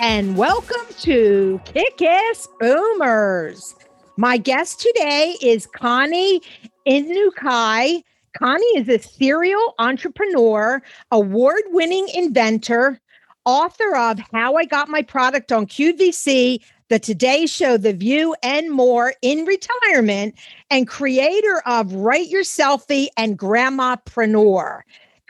and welcome to Kick Ass Boomers. My guest today is Connie Inukai. Connie is a serial entrepreneur, award winning inventor, author of How I Got My Product on QVC, The Today Show, The View, and more in retirement, and creator of Write Your Selfie and Grandmapreneur.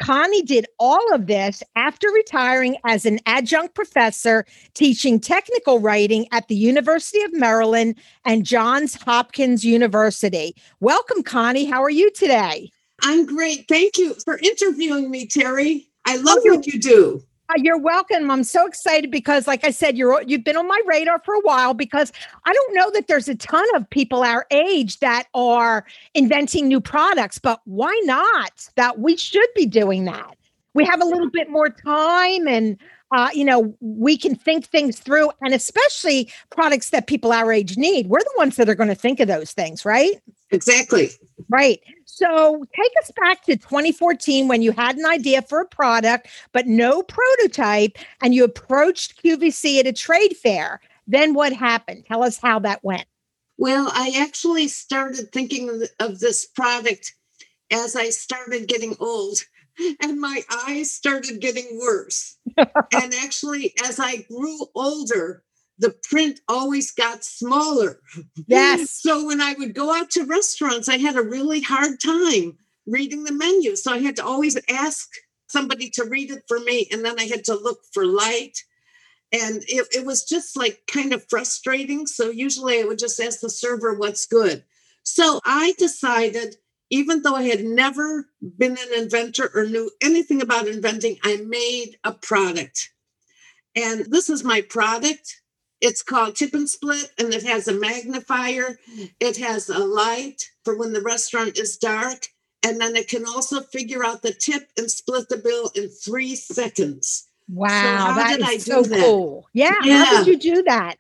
Connie did all of this after retiring as an adjunct professor teaching technical writing at the University of Maryland and Johns Hopkins University. Welcome, Connie. How are you today? I'm great. Thank you for interviewing me, Terry. I love oh, what you do. You're welcome. I'm so excited because, like I said, you're you've been on my radar for a while because I don't know that there's a ton of people our age that are inventing new products, but why not? That we should be doing that. We have a little bit more time and uh, you know, we can think things through, and especially products that people our age need. We're the ones that are going to think of those things, right? Exactly. Right. So take us back to 2014 when you had an idea for a product, but no prototype, and you approached QVC at a trade fair. Then what happened? Tell us how that went. Well, I actually started thinking of this product as I started getting old and my eyes started getting worse. and actually, as I grew older, the print always got smaller. Yes. So when I would go out to restaurants, I had a really hard time reading the menu. So I had to always ask somebody to read it for me. And then I had to look for light. And it, it was just like kind of frustrating. So usually I would just ask the server what's good. So I decided, even though I had never been an inventor or knew anything about inventing, I made a product. And this is my product. It's called Tip and Split, and it has a magnifier. It has a light for when the restaurant is dark. And then it can also figure out the tip and split the bill in three seconds. Wow, so that is so that? cool. Yeah, yeah, how did you do that?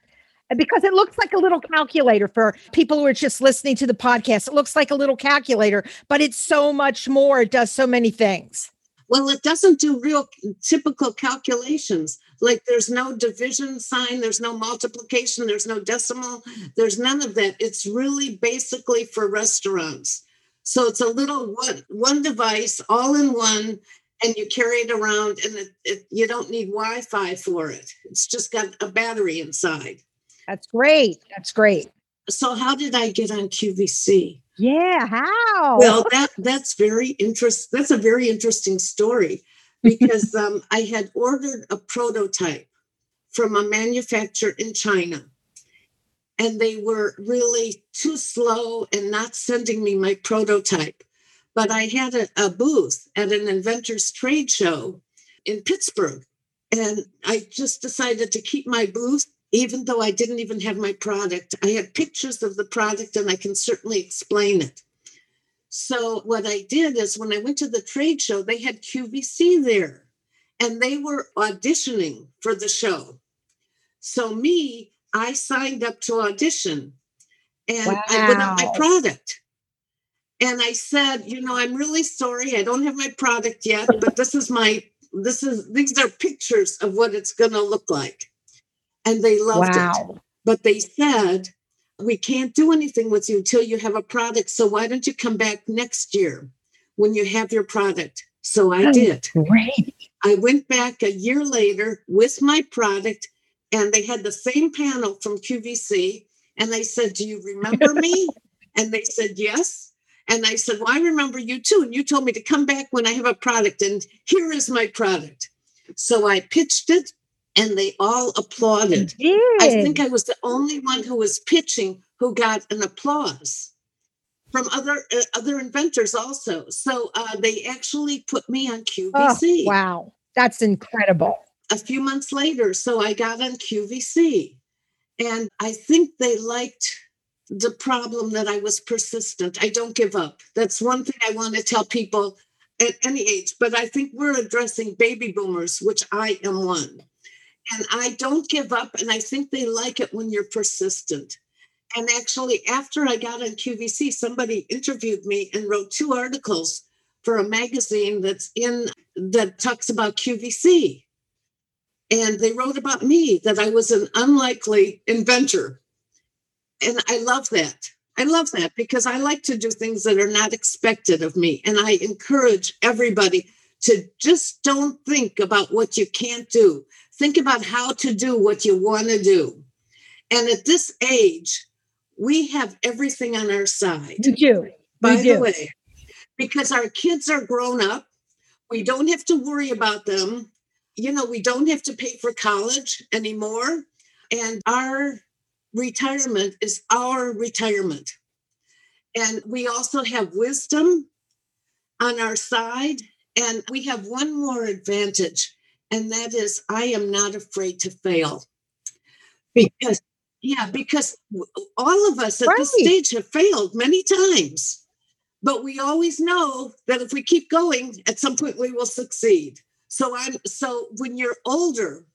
Because it looks like a little calculator for people who are just listening to the podcast. It looks like a little calculator, but it's so much more. It does so many things. Well, it doesn't do real typical calculations. Like there's no division sign, there's no multiplication, there's no decimal, there's none of that. It's really basically for restaurants. So it's a little one, one device all in one, and you carry it around, and it, it, you don't need Wi Fi for it. It's just got a battery inside. That's great. That's great. So, how did I get on QVC? Yeah, how? Well, that that's very interest. That's a very interesting story because um, I had ordered a prototype from a manufacturer in China. And they were really too slow and not sending me my prototype. But I had a, a booth at an inventors trade show in Pittsburgh. And I just decided to keep my booth, even though I didn't even have my product. I had pictures of the product and I can certainly explain it. So what I did is when I went to the trade show, they had QVC there and they were auditioning for the show. So me, I signed up to audition and wow. I put up my product. And I said, you know, I'm really sorry. I don't have my product yet, but this is my this is these are pictures of what it's going to look like. And they loved wow. it. But they said, we can't do anything with you until you have a product. So why don't you come back next year when you have your product? So I did. Great. I went back a year later with my product, and they had the same panel from QVC. And they said, Do you remember me? and they said, Yes. And I said, Well, I remember you too. And you told me to come back when I have a product, and here is my product. So I pitched it and they all applauded. I think I was the only one who was pitching who got an applause from other uh, other inventors also. So uh, they actually put me on QVC. Oh, wow, that's incredible. A few months later, so I got on QVC, And I think they liked the problem that I was persistent. I don't give up. That's one thing I want to tell people at any age, but I think we're addressing baby boomers, which I am one. And I don't give up. And I think they like it when you're persistent. And actually, after I got on QVC, somebody interviewed me and wrote two articles for a magazine that's in that talks about QVC. And they wrote about me that I was an unlikely inventor. And I love that. I love that because I like to do things that are not expected of me. And I encourage everybody to just don't think about what you can't do. Think about how to do what you want to do. And at this age, we have everything on our side. We do. By we do. the way, because our kids are grown up, we don't have to worry about them. You know, we don't have to pay for college anymore. And our retirement is our retirement. And we also have wisdom on our side. And we have one more advantage, and that is I am not afraid to fail. Because, yeah, because all of us at Right. this stage have failed many times. But we always know that if we keep going, at some point we will succeed. So I'm so when you're older,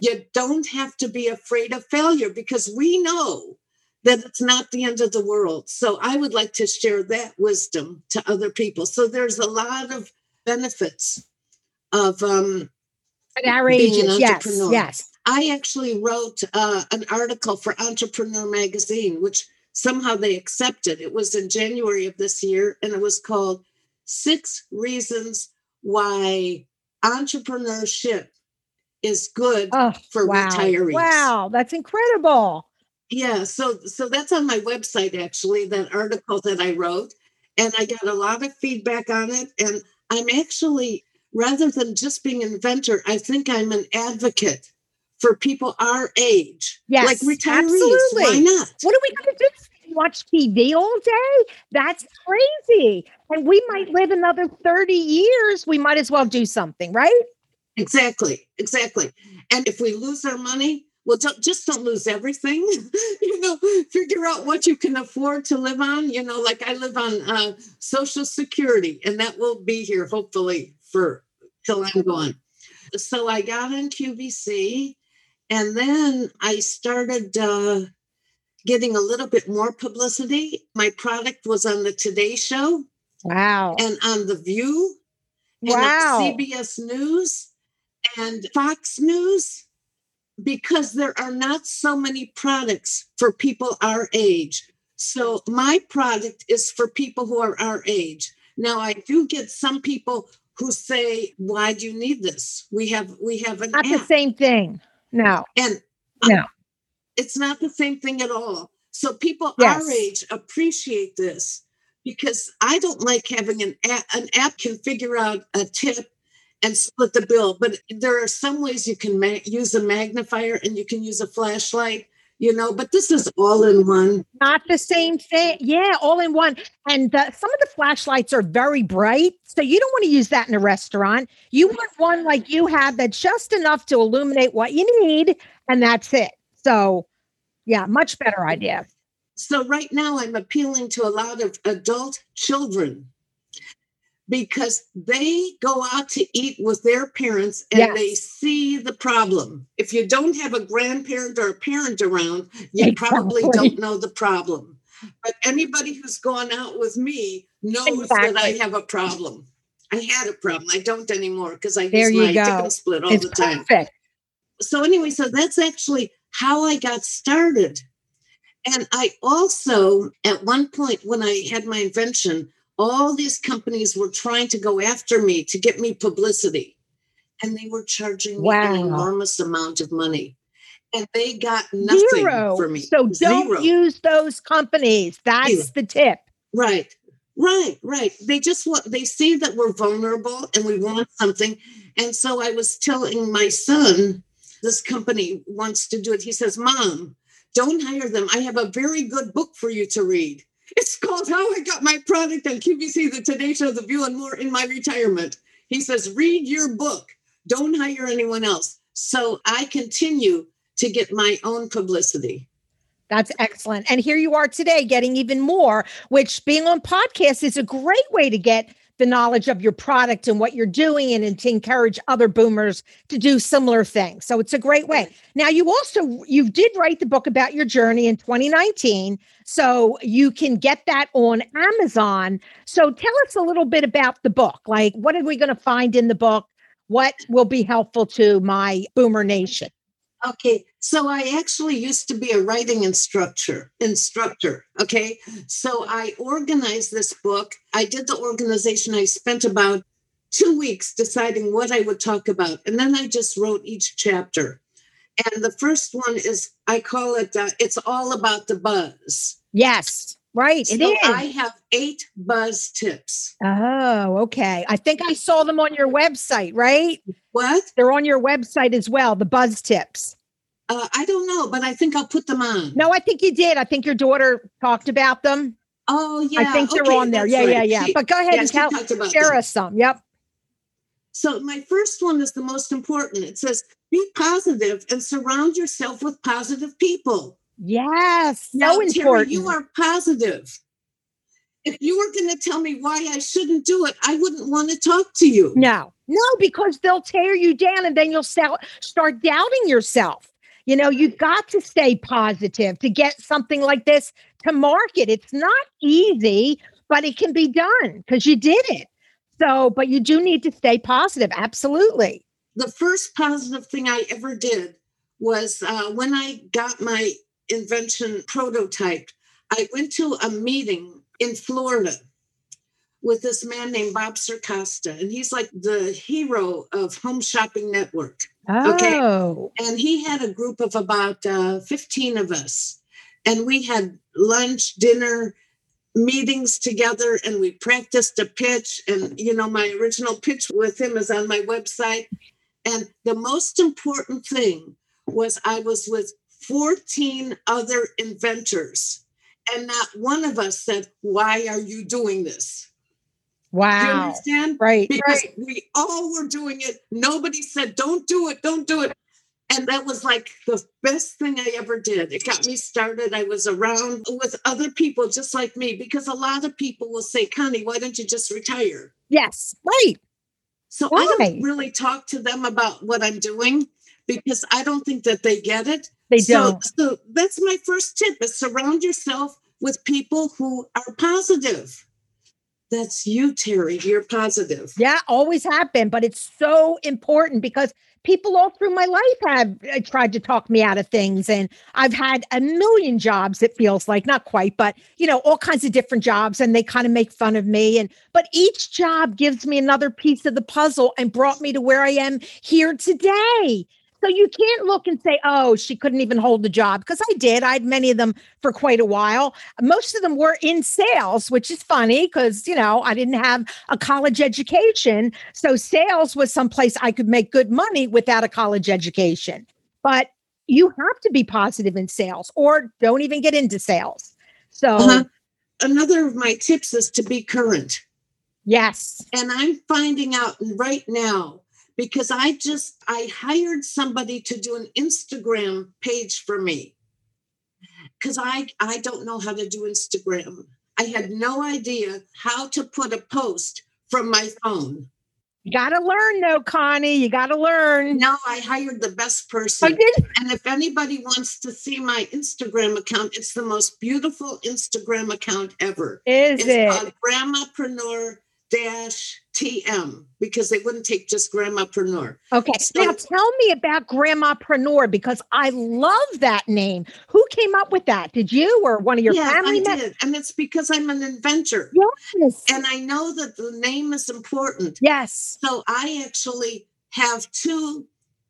you don't have to be afraid of failure because we know that it's not the end of the world. So I would like to share that wisdom to other people. So there's a lot of benefits of um At our ages, yes, yes. I actually wrote uh, an article for Entrepreneur Magazine, which somehow they accepted. It was in January of this year, and it was called Six Reasons Why Entrepreneurship is Good Oh, for wow. Retirees. Wow, that's incredible. Yeah, so so that's on my website actually, that article that I wrote. And I got a lot of feedback on it. And I'm actually, rather than just being an inventor, I think I'm an advocate for people our age. Yes, like retirees. absolutely. Why not? What are we going to do? Watch TV all day? That's crazy. And we might live another 30 years. We might as well do something, right? Exactly, exactly. And if we lose our money, well, don't, just don't lose everything. you know, figure out what you can afford to live on. You know, like I live on uh, Social Security, and that will be here hopefully for till I'm gone. So I got on QVC, and then I started uh, getting a little bit more publicity. My product was on the Today Show Wow. and on The View and Wow. on CBS News and Fox News because there are not so many products for people our age. So my product is for people who are our age. Now I do get some people who say, "Why do you need this? We have we have an Not the same thing. No. and No. it's not the same thing at all. So people Yes. our age appreciate this because I don't like having an app. An app can figure out a tip and split the bill, but there are some ways you can ma- use a magnifier and you can use a flashlight. You know, but this is all in one. Not the same thing. Yeah, all in one. And the, some of the flashlights are very bright. So you don't want to use that in a restaurant. You want one like you have that's just enough to illuminate what you need, and that's it. So, yeah, much better idea. So right now I'm appealing to a lot of adult children because they go out to eat with their parents and Yes. they see the problem. If you don't have a grandparent or a parent around, you probably don't know the problem. But anybody who's gone out with me knows that I have a problem. I had a problem. I don't anymore because I There use my go. and split all it's the time perfect. so anyway so that's actually how i got started and i also at one point when i had my invention all these companies were trying to go after me to get me publicity and they were charging me an enormous amount of money and they got nothing Zero. for me So don't Zero. use those companies. That's Zero. the tip. Right, right, right. They just want, they see that we're vulnerable and we want something. And so I was telling my son, this company wants to do it. He says, Mom, don't hire them. I have a very good book for you to read. It's called How I Got My Product on QVC, The Today Show, The View, and More in My Retirement. He says, Read your book. Don't hire anyone else. So I continue to get my own publicity. That's excellent. And here you are today getting even more, which being on podcast is a great way to get the knowledge of your product and what you're doing and, and, to encourage other boomers to do similar things. So it's a great way. Now you also you did write the book about your journey in 2019. So you can get that on Amazon. So tell us a little bit about the book. Like what are we going to find in the book? What will be helpful to my boomer nation? Okay, so I actually used to be a writing instructor. Instructor, okay. So I organized this book. I did the organization. I spent about two weeks deciding what I would talk about, and then I just wrote each chapter. And the first one is I call it uh, "It's All About the Buzz." Yes, right. So it is. I have eight buzz tips. Oh, okay. I think I saw them on your website, right? What? They're on your website as well, the buzz tips. Uh, I don't know, but I think I'll put them on. No, I think you did. I think your daughter talked about them. Oh, yeah. I think they're on there. Yeah, right. yeah, yeah. She, but go ahead yeah, and tell, share them. us some. Yep. So, my first one is the most important. It says, be positive and surround yourself with positive people. Yes. So now, important. Terry, you are positive. If you were going to tell me why I shouldn't do it, I wouldn't want to talk to you. No, no, because they'll tear you down and then you'll start doubting yourself. You know, you've got to stay positive to get something like this to market. It's not easy, but it can be done because you did it. So, but you do need to stay positive. Absolutely. The first positive thing I ever did was uh, when I got my invention prototyped, I went to a meeting in Florida with this man named Bob Circosta, and he's like the hero of Home Shopping Network. Oh. Okay. And he had a group of about uh, 15 of us, and we had lunch, dinner, meetings together, and we practiced a pitch. And, you know, my original pitch with him is on my website. And the most important thing was I was with 14 other inventors, and not one of us said, Why are you doing this? Wow. Do you understand? Right. Because right. we all were doing it. Nobody said, don't do it, don't do it. And that was like the best thing I ever did. It got me started. I was around with other people just like me because a lot of people will say, Connie, why don't you just retire? Yes, right. So why? I don't really talk to them about what I'm doing because I don't think that they get it. They so, don't. So that's my first tip is surround yourself with people who are positive. That's you, Terry. You're positive. Yeah, always have been, but it's so important because people all through my life have uh, tried to talk me out of things. And I've had a million jobs, it feels like, not quite, but you know, all kinds of different jobs. And they kind of make fun of me. And but each job gives me another piece of the puzzle and brought me to where I am here today. So you can't look and say, oh, she couldn't even hold the job because I did. I had many of them for quite a while. Most of them were in sales, which is funny because, you know, I didn't have a college education. So sales was someplace I could make good money without a college education. But you have to be positive in sales or don't even get into sales. So uh-huh. another of my tips is to be current. Yes. And I'm finding out right now because I just I hired somebody to do an Instagram page for me because I I don't know how to do Instagram. I had no idea how to put a post from my phone. You got to learn, though, Connie. You got to learn. No, I hired the best person. I did. And if anybody wants to see my Instagram account, it's the most beautiful Instagram account ever. Is it's it? Grandmapreneur dash TM because they wouldn't take just grandmapreneur. Okay. So, now tell me about grandmapreneur because I love that name. Who came up with that? Did you or one of your yeah, family I did. And it's because I'm an inventor. Yes. And I know that the name is important. Yes. So I actually have two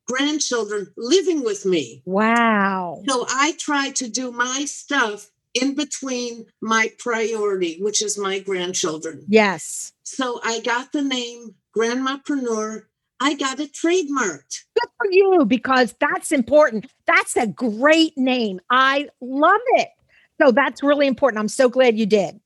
grandchildren living with me. Wow. So I try to do my stuff in between my priority, which is my grandchildren. Yes. So I got the name Grandmapreneur. I got it trademarked. Good for you because that's important. That's a great name. I love it. So that's really important. I'm so glad you did.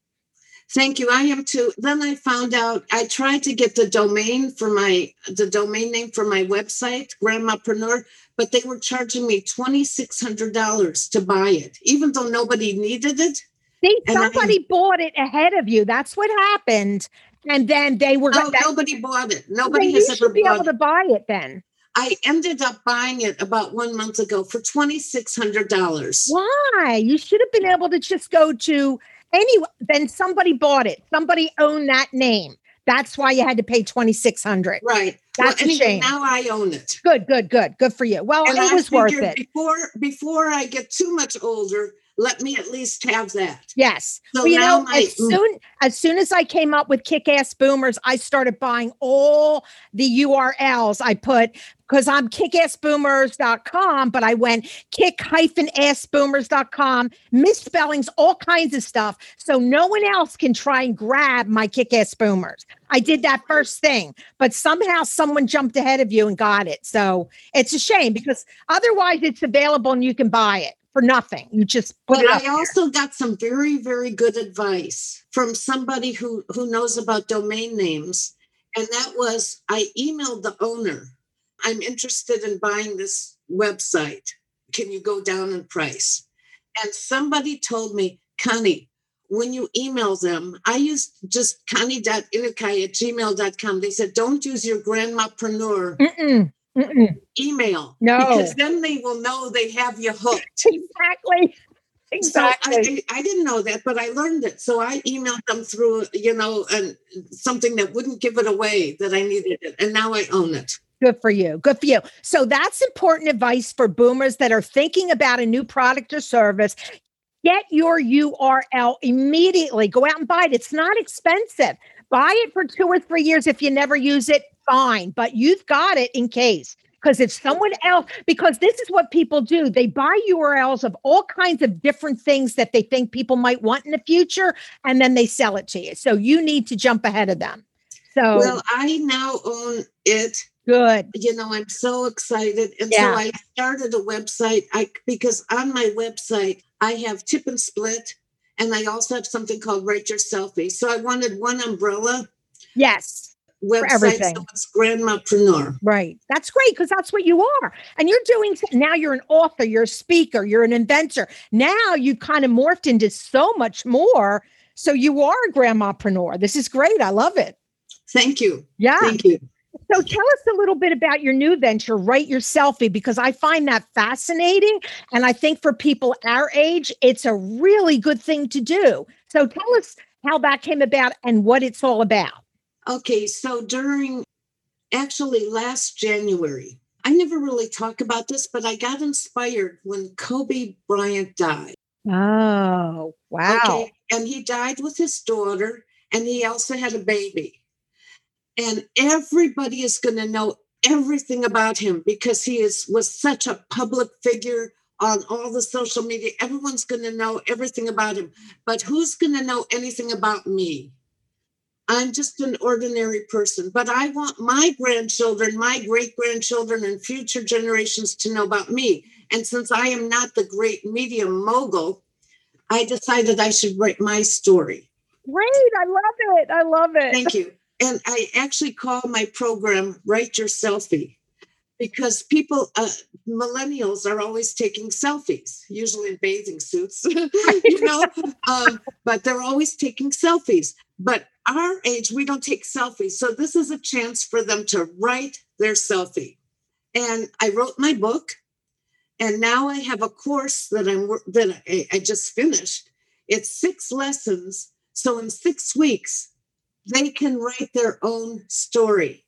Thank you. I am too. Then I found out I tried to get the domain for my the domain name for my website, Grandmapreneur, but they were charging me twenty six hundred dollars to buy it, even though nobody needed it. See, somebody I, bought it ahead of you. That's what happened, and then they were. No, that, nobody bought it. Nobody has ever be able to buy it. Then I ended up buying it about one month ago for twenty six hundred dollars. Why? You should have been able to just go to Anyway, then somebody bought it. Somebody owned that name. That's why you had to pay twenty six hundred. Right. That's well, a shame. Now I own it. Good, good, good, good for you. Well, and it I was worth it. Before before I get too much older, let me at least have that. Yes. So well, you know, my, as mm. soon as soon as I came up with kick ass boomers, I started buying all the URLs. I put because I'm kickassboomers.com, but I went kick-assboomers.com, misspellings, all kinds of stuff. So no one else can try and grab my kick ass boomers. I did that first thing, but somehow someone jumped ahead of you and got it. So it's a shame because otherwise it's available and you can buy it for nothing. You just but. I also got some very, very good advice from somebody who who knows about domain names, and that was I emailed the owner. I'm interested in buying this website. Can you go down in price? And somebody told me, Connie, when you email them, I used just connie.inukai at gmail.com. They said, don't use your grandmapreneur Mm-mm. Mm-mm. email. No. Because then they will know they have you hooked. exactly. Exactly. So I, I, didn't know that, but I learned it. So I emailed them through, you know, and something that wouldn't give it away that I needed it. And now I own it. Good for you. Good for you. So that's important advice for boomers that are thinking about a new product or service. Get your URL immediately. Go out and buy it. It's not expensive. Buy it for two or three years. If you never use it, fine, but you've got it in case. Because if someone else, because this is what people do, they buy URLs of all kinds of different things that they think people might want in the future, and then they sell it to you. So you need to jump ahead of them. So, well, I now own it. Good. You know, I'm so excited. And yeah. so I started a website. I because on my website, I have tip and split, and I also have something called Write Your Selfie. So I wanted one umbrella. Yes website. everything. So it's grandmapreneur. Right. That's great because that's what you are. And you're doing now you're an author, you're a speaker, you're an inventor. Now you kind of morphed into so much more. So you are a grandmapreneur. This is great. I love it. Thank you. Yeah. Thank you. So tell us a little bit about your new venture, Write Your Selfie, because I find that fascinating. And I think for people our age, it's a really good thing to do. So tell us how that came about and what it's all about. Okay, so during actually last January, I never really talk about this, but I got inspired when Kobe Bryant died. Oh, wow. Okay, and he died with his daughter, and he also had a baby. And everybody is going to know everything about him because he is was such a public figure on all the social media. Everyone's going to know everything about him. But who's going to know anything about me? I'm just an ordinary person, but I want my grandchildren, my great grandchildren, and future generations to know about me. And since I am not the great media mogul, I decided I should write my story. Great. I love it. I love it. Thank you. And I actually call my program Write Your Selfie because people, uh, millennials are always taking selfies, usually in bathing suits, you know, um, but they're always taking selfies. But our age, we don't take selfies. So this is a chance for them to write their selfie. And I wrote my book, and now I have a course that I'm that I, I just finished. It's six lessons. So in six weeks, they can write their own story.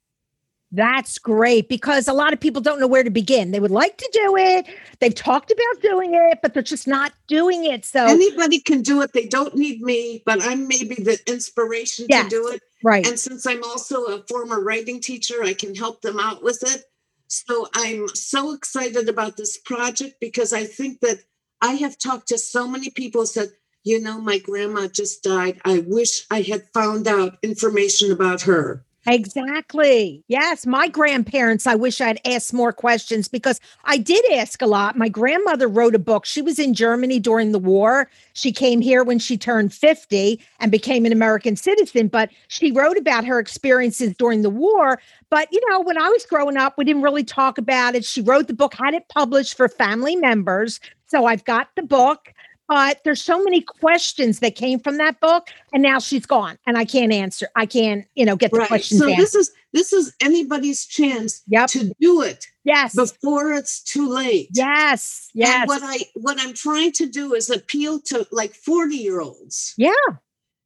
That's great because a lot of people don't know where to begin. They would like to do it. They've talked about doing it, but they're just not doing it. So anybody can do it. They don't need me, but I'm maybe the inspiration yes, to do it. Right. And since I'm also a former writing teacher, I can help them out with it. So I'm so excited about this project because I think that I have talked to so many people said, you know, my grandma just died. I wish I had found out information about her. Exactly. Yes. My grandparents, I wish I'd asked more questions because I did ask a lot. My grandmother wrote a book. She was in Germany during the war. She came here when she turned 50 and became an American citizen, but she wrote about her experiences during the war. But, you know, when I was growing up, we didn't really talk about it. She wrote the book, had it published for family members. So I've got the book but there's so many questions that came from that book and now she's gone and i can't answer i can't you know get the right. questions so answered. this is this is anybody's chance yep. to do it yes before it's too late yes yes and what i what i'm trying to do is appeal to like 40 year olds yeah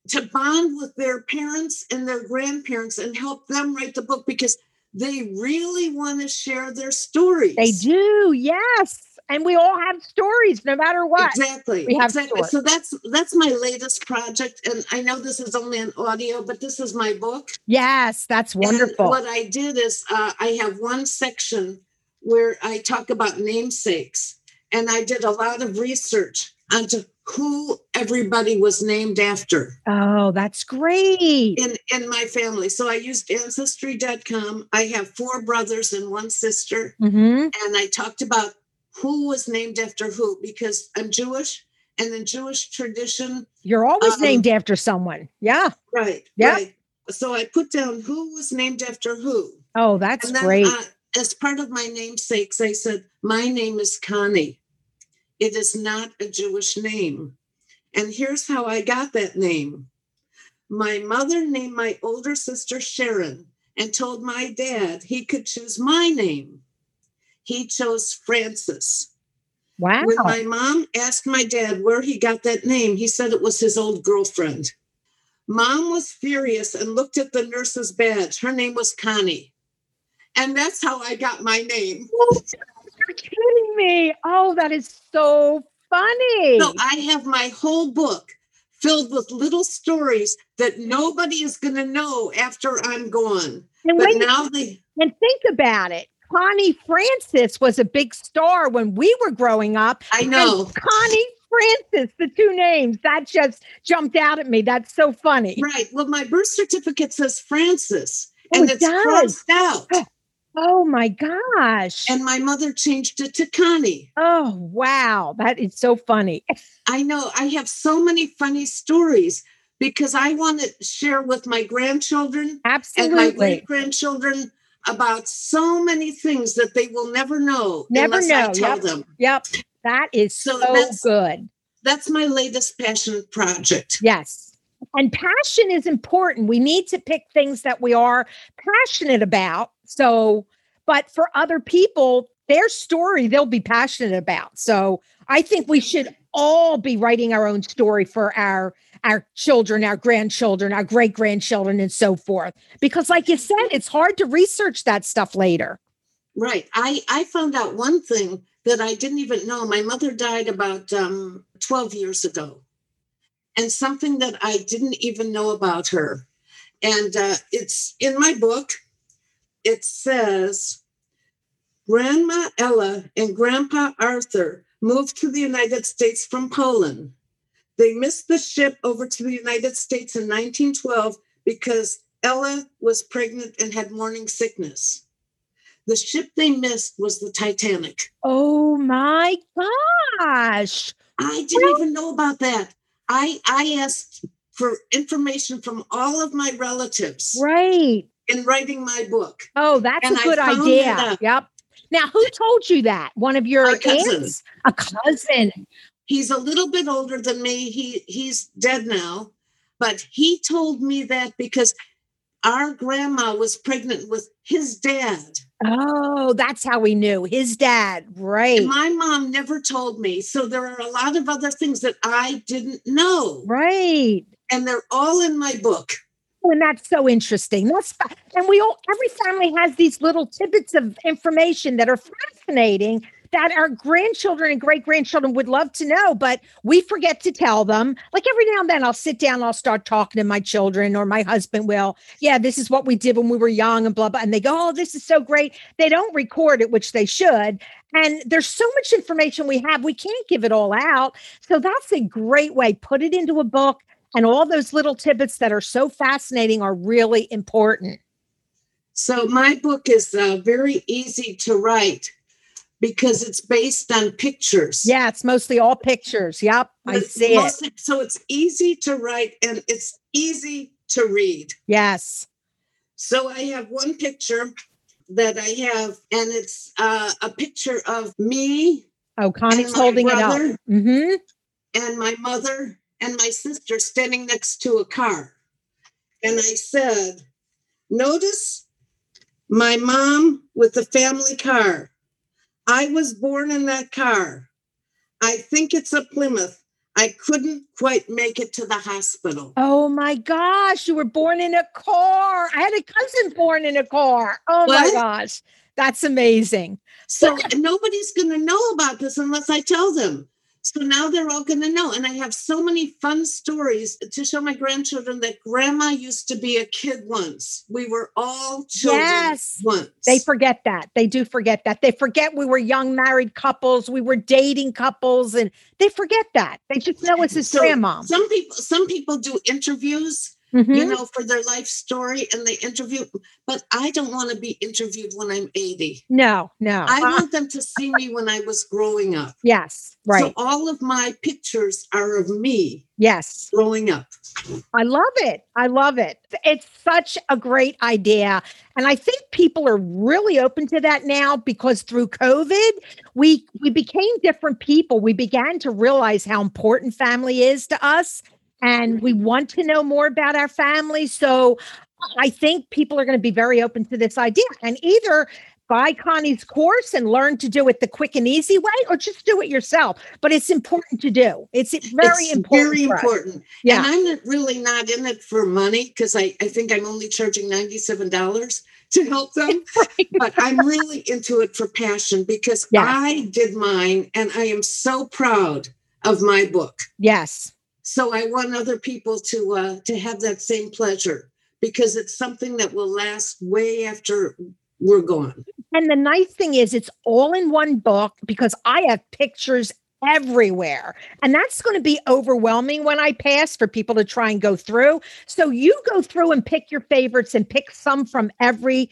to bond with their parents and their grandparents and help them write the book because they really want to share their stories they do yes and we all have stories no matter what exactly we have exactly. Stories. so that's that's my latest project and i know this is only an audio but this is my book yes that's wonderful and what i did is uh, i have one section where i talk about namesakes and i did a lot of research onto who everybody was named after. Oh, that's great. In in my family. So I used ancestry.com. I have four brothers and one sister. Mm-hmm. And I talked about who was named after who because I'm Jewish and in Jewish tradition. You're always um, named after someone. Yeah. Right. Yeah. Right. So I put down who was named after who. Oh, that's great. Uh, as part of my namesakes, I said, My name is Connie. It is not a Jewish name. And here's how I got that name. My mother named my older sister Sharon and told my dad he could choose my name he chose Francis. Wow. When my mom asked my dad where he got that name, he said it was his old girlfriend. Mom was furious and looked at the nurse's badge. Her name was Connie. And that's how I got my name. You're kidding me. Oh, that is so funny. So I have my whole book filled with little stories that nobody is going to know after I'm gone. And but now they and think about it. Connie Francis was a big star when we were growing up. I know. Connie Francis, the two names, that just jumped out at me. That's so funny. Right. Well, my birth certificate says Francis, oh, and it it's crossed out. Oh my gosh. And my mother changed it to Connie. Oh, wow. That is so funny. I know. I have so many funny stories because I want to share with my grandchildren Absolutely. and my great grandchildren about so many things that they will never know never unless know. I tell yep. them. Yep. That is so, so that's, good. That's my latest passion project. Yes. And passion is important. We need to pick things that we are passionate about. So, but for other people, their story they'll be passionate about. So, I think we should all be writing our own story for our our children, our grandchildren, our great grandchildren, and so forth. Because, like you said, it's hard to research that stuff later. Right. I, I found out one thing that I didn't even know. My mother died about um, 12 years ago, and something that I didn't even know about her. And uh, it's in my book. It says Grandma Ella and Grandpa Arthur moved to the United States from Poland. They missed the ship over to the United States in 1912 because Ella was pregnant and had morning sickness. The ship they missed was the Titanic. Oh my gosh. I didn't well, even know about that. I I asked for information from all of my relatives. Right. In writing my book. Oh, that's and a good idea. Yep. Now, who told you that? One of your a cousin. Aunts? A cousin. He's a little bit older than me. He he's dead now, but he told me that because our grandma was pregnant with his dad. Oh, that's how we knew his dad. Right. And my mom never told me. So there are a lot of other things that I didn't know. Right. And they're all in my book. And that's so interesting. That's and we all every family has these little tidbits of information that are fascinating that our grandchildren and great grandchildren would love to know, but we forget to tell them. Like every now and then, I'll sit down, I'll start talking to my children, or my husband will. Yeah, this is what we did when we were young, and blah, blah. And they go, Oh, this is so great. They don't record it, which they should. And there's so much information we have, we can't give it all out. So that's a great way. Put it into a book, and all those little tidbits that are so fascinating are really important. So my book is uh, very easy to write because it's based on pictures. Yeah, it's mostly all pictures. Yep, I It's see it. So it's easy to write and it's easy to read. Yes. So I have one picture that I have, and it's uh, a picture of me Oh, Connie's holding it up. Mm-hmm. and my mother and my sister standing next to a car. And I said, Notice my mom with the family car. I was born in that car. I think it's a Plymouth. I couldn't quite make it to the hospital. Oh my gosh, you were born in a car. I had a cousin born in a car. Oh my gosh. That's amazing. So nobody's going to know about this unless I tell them. So now they're all going to know. And I have so many fun stories to show my grandchildren that grandma used to be a kid once. We were all children Yes. once. They forget that. They do forget that. They forget we were young married couples, we were dating couples, and they forget that. They just know it's as So grandmom. Some people, some people do interviews, Mhm. you know, for their life story, and they interview. But I don't want to be interviewed when I'm 80. No, no. I Uh, want them to see me when I was growing up. yes, right. So all of my pictures are of me yes. growing up. I love it. I love it. It's such a great idea. And I think people are really open to that now because through COVID, we we became different people. We began to realize how important family is to us and we want to know more about our family. So I think people are going to be very open to this idea and either buy Connie's course and learn to do it the quick and easy way or just do it yourself. But it's important to do. It's very It's important. Very important. Yeah. And I'm not- really not in it for money because I, I think I'm only charging $97 to help them. Right. but I'm really into it for passion because Yes. I did mine and I am so proud of my book. Yes. So I want other people to uh, to have that same pleasure because it's something that will last way after we're gone. And the nice thing is, it's all in one book because I have pictures everywhere. And that's going to be overwhelming when I pass for people to try and go through. So you go through and pick your favorites and pick some from every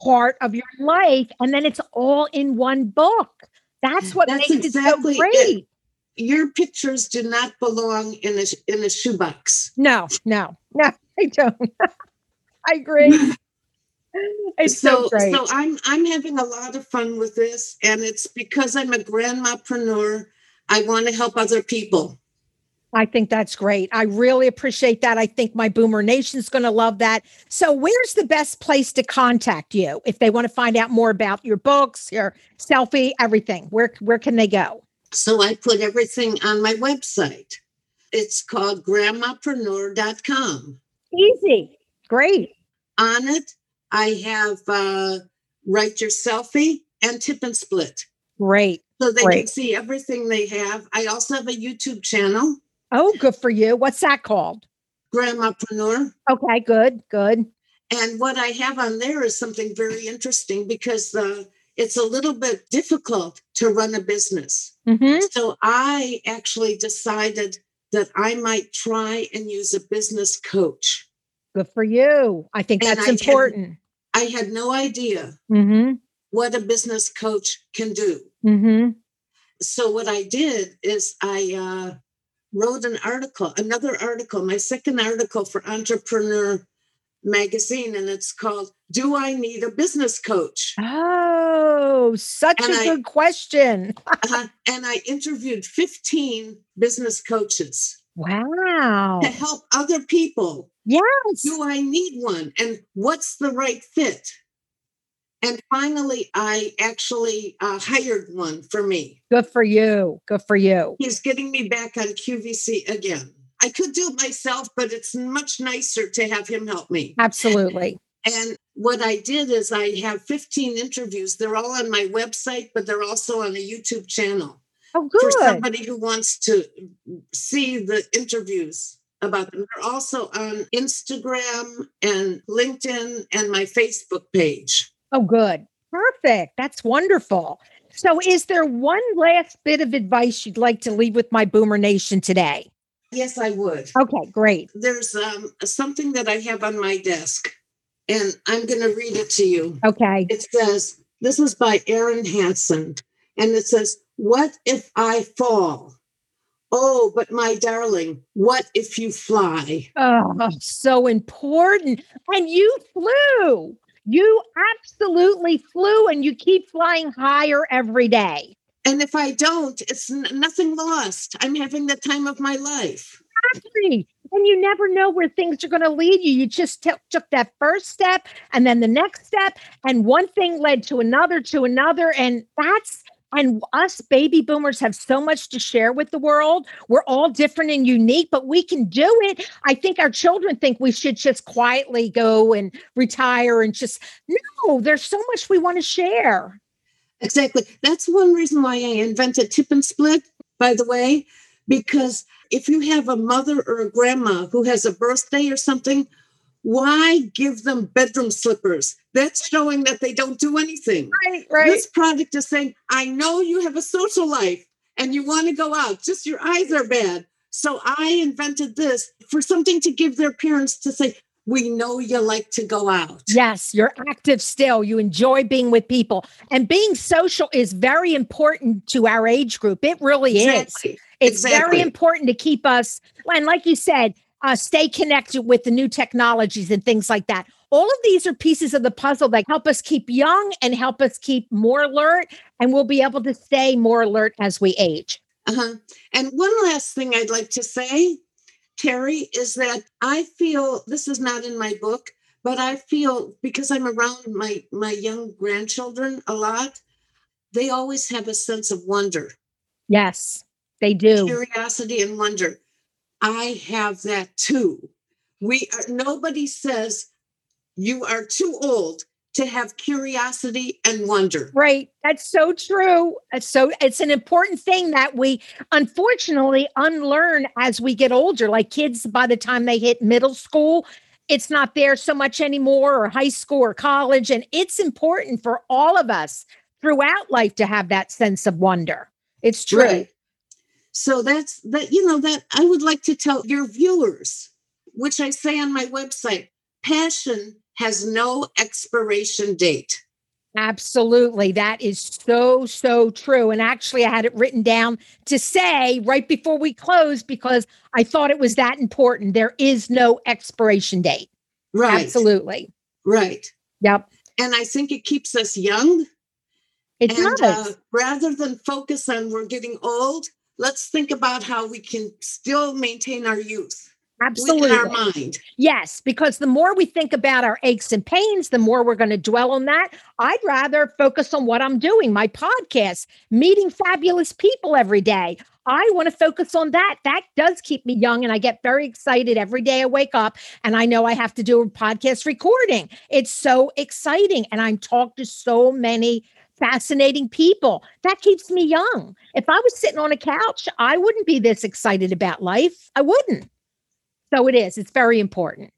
part of your life. And then it's all in one book. That's what That's makes exactly it so it. Your pictures do not belong in a in a shoebox. No, no, no, I don't. I agree. It's so, so so I'm I'm having a lot of fun with this, and it's because I'm a grandmapreneur. I want to help other people. I think that's great. I really appreciate that. I think my Boomer Nation's going to love that. So, where's the best place to contact you if they want to find out more about your books, your selfie, everything? Where where can they go? So I put everything on my website. It's called grandmapreneur.com. Easy. Great. On it, I have uh, write your selfie and tip and split. Great. So they can see everything they have. I also have a YouTube channel, Oh, good for you. What's that called? Grandmapreneur. Okay, good, good. And what I have on there is something very interesting because uh, it's a little bit difficult to run a business. hmm So I actually decided that I might try and use a business coach. Good for you. I think And that's I had- important. I had no idea Mm-hmm. what a business coach can do. Mm-hmm. So what I did is I uh, wrote an article, another article, my second article for Entrepreneur Magazine, and it's called "Do I Need a Business Coach?" Oh, such And a I- good question. Uh, and I interviewed 15 business coaches Wow. to help other people Yes. do I need one? And what's the right fit? And finally, I actually uh, hired one for me. Good for you. Good for you. He's getting me back on QVC again. I could do it myself, but it's much nicer to have him help me. Absolutely. And what I did is I have 15 interviews. They're all on my website, but they're also on a YouTube channel Oh, good. for somebody who wants to see the interviews about them. They're also on Instagram and LinkedIn and my Facebook page. Oh, good. Perfect. That's wonderful. So, is there one last bit of advice you'd like to leave with my Boomer Nation today? Yes, I would. Okay, great. There's um, something that I have on my desk, and I'm going to read it to you. Okay. It says, This is by Erin Hanson, and it says, What if I fall? Oh, but my darling, what if you fly? Oh, so important. And you flew. You absolutely flew and you keep flying higher every day. And if I don't, it's nothing lost. I'm having the time of my life. Exactly. And you never know where things are going to lead you. You just t- took that first step and then the next step, and one thing led to another, to another. And that's and us baby boomers have so much to share with the world. We're all different and unique, but we can do it. I think our children think we should just quietly go and retire and just, no, there's so much we want to share. Exactly. That's one reason why I invented tip and split, by the way, because if you have a mother or a grandma who has a birthday or something, why give them bedroom slippers? That's showing that they don't do anything. Right, right. This product is saying, I know you have a social life and you want to go out, just your eyes are bad. So I invented this for something to give their parents to say, we know you like to go out. Yes, you're active still. You enjoy being with people. And being social is very important to our age group. It really Exactly. is. It's Exactly. very important to keep us, and like you said, uh, stay connected with the new technologies and things like that. All of these are pieces of the puzzle that help us keep young and help us keep more alert, and we'll be able to stay more alert as we age. Uh-huh. And one last thing I'd like to say, Terry, is that I feel this is not in my book, but I feel because I'm around my my young grandchildren a lot, they always have a sense of wonder, Yes, they do. curiosity and wonder. I have that too. We are nobody says you are too old to have curiosity and wonder. Right. That's so true. So it's an important thing that we unfortunately unlearn as we get older. Like kids by the time they hit middle school, it's not there so much anymore or high school or college and it's important for all of us throughout life to have that sense of wonder. It's true. Right. So that's that, you know, that I would like to tell your viewers, which I say on my website, passion has no expiration date. Absolutely. That is so, so true. And actually, I had it written down to say right before we close because I thought it was that important. There is no expiration date. Right. Absolutely. Right. Yep. And I think it keeps us young. It and does. uh, rather than focus on we're getting old, let's think about how we can still maintain our youth Absolutely. in our mind. Yes, because the more we think about our aches and pains, the more we're going to dwell on that. I'd rather focus on what I'm doing, my podcast, meeting fabulous people every day. I want to focus on that. That does keep me young. And I get very excited every day I wake up and I know I have to do a podcast recording. It's so exciting. And I'm talking to so many fascinating people. That keeps me young. If I was sitting on a couch, I wouldn't be this excited about life. I wouldn't. So it is. It's very important.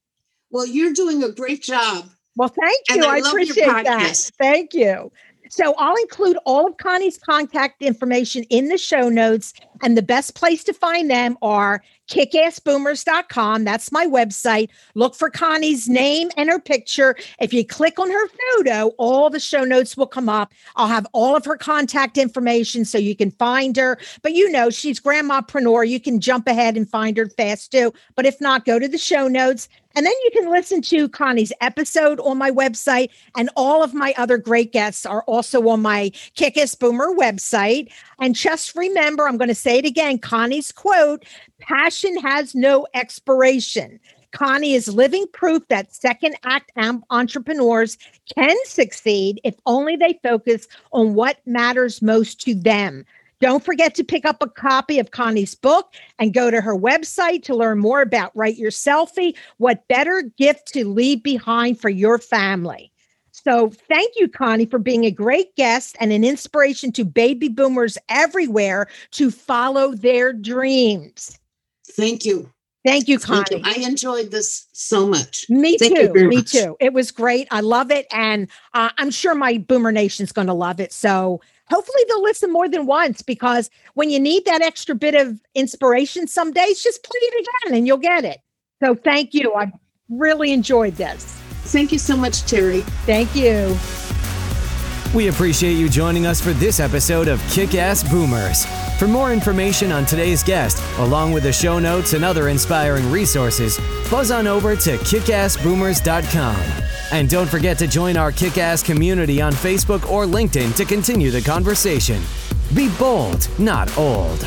Well, you're doing a great job. Well, thank And you. I I, love your appreciate that. Thank you. So I'll include all of Connie's contact information in the show notes. And the best place to find them are kickassboomers.com. That's my website. Look for Connie's name and her picture. If you click on her photo, all the show notes will come up. I'll have all of her contact information so you can find her. But you know, she's grandmapreneur. You can jump ahead and find her fast too. But if not, go to the show notes. And then you can listen to Connie's episode on my website. And all of my other great guests are also on my Kickass Boomer website. And just remember, I'm going to say it again Connie's quote passion has no expiration. Connie is living proof that second act entrepreneurs can succeed if only they focus on what matters most to them. Don't forget to pick up a copy of Connie's book and go to her website to learn more about Write Your Selfie. What better gift to leave behind for your family? So, thank you, Connie, for being a great guest and an inspiration to baby boomers everywhere to follow their dreams. Thank you. Thank you, Thank Connie. you. I enjoyed this so much. Me Thank you too. Me much. too. It was great. I love it. And uh, I'm sure my Boomer Nation's going to love it. So hopefully they'll listen more than once because when you need that extra bit of inspiration some days, just play it again and you'll get it. So thank you. I really enjoyed this. Thank you so much, Terry. Thank you. We appreciate you joining us for this episode of Kick Ass Boomers. For more information on today's guest, along with the show notes and other inspiring resources, buzz on over to kickassboomers.com. And don't forget to join our kick ass community on Facebook or LinkedIn to continue the conversation. Be bold, not old.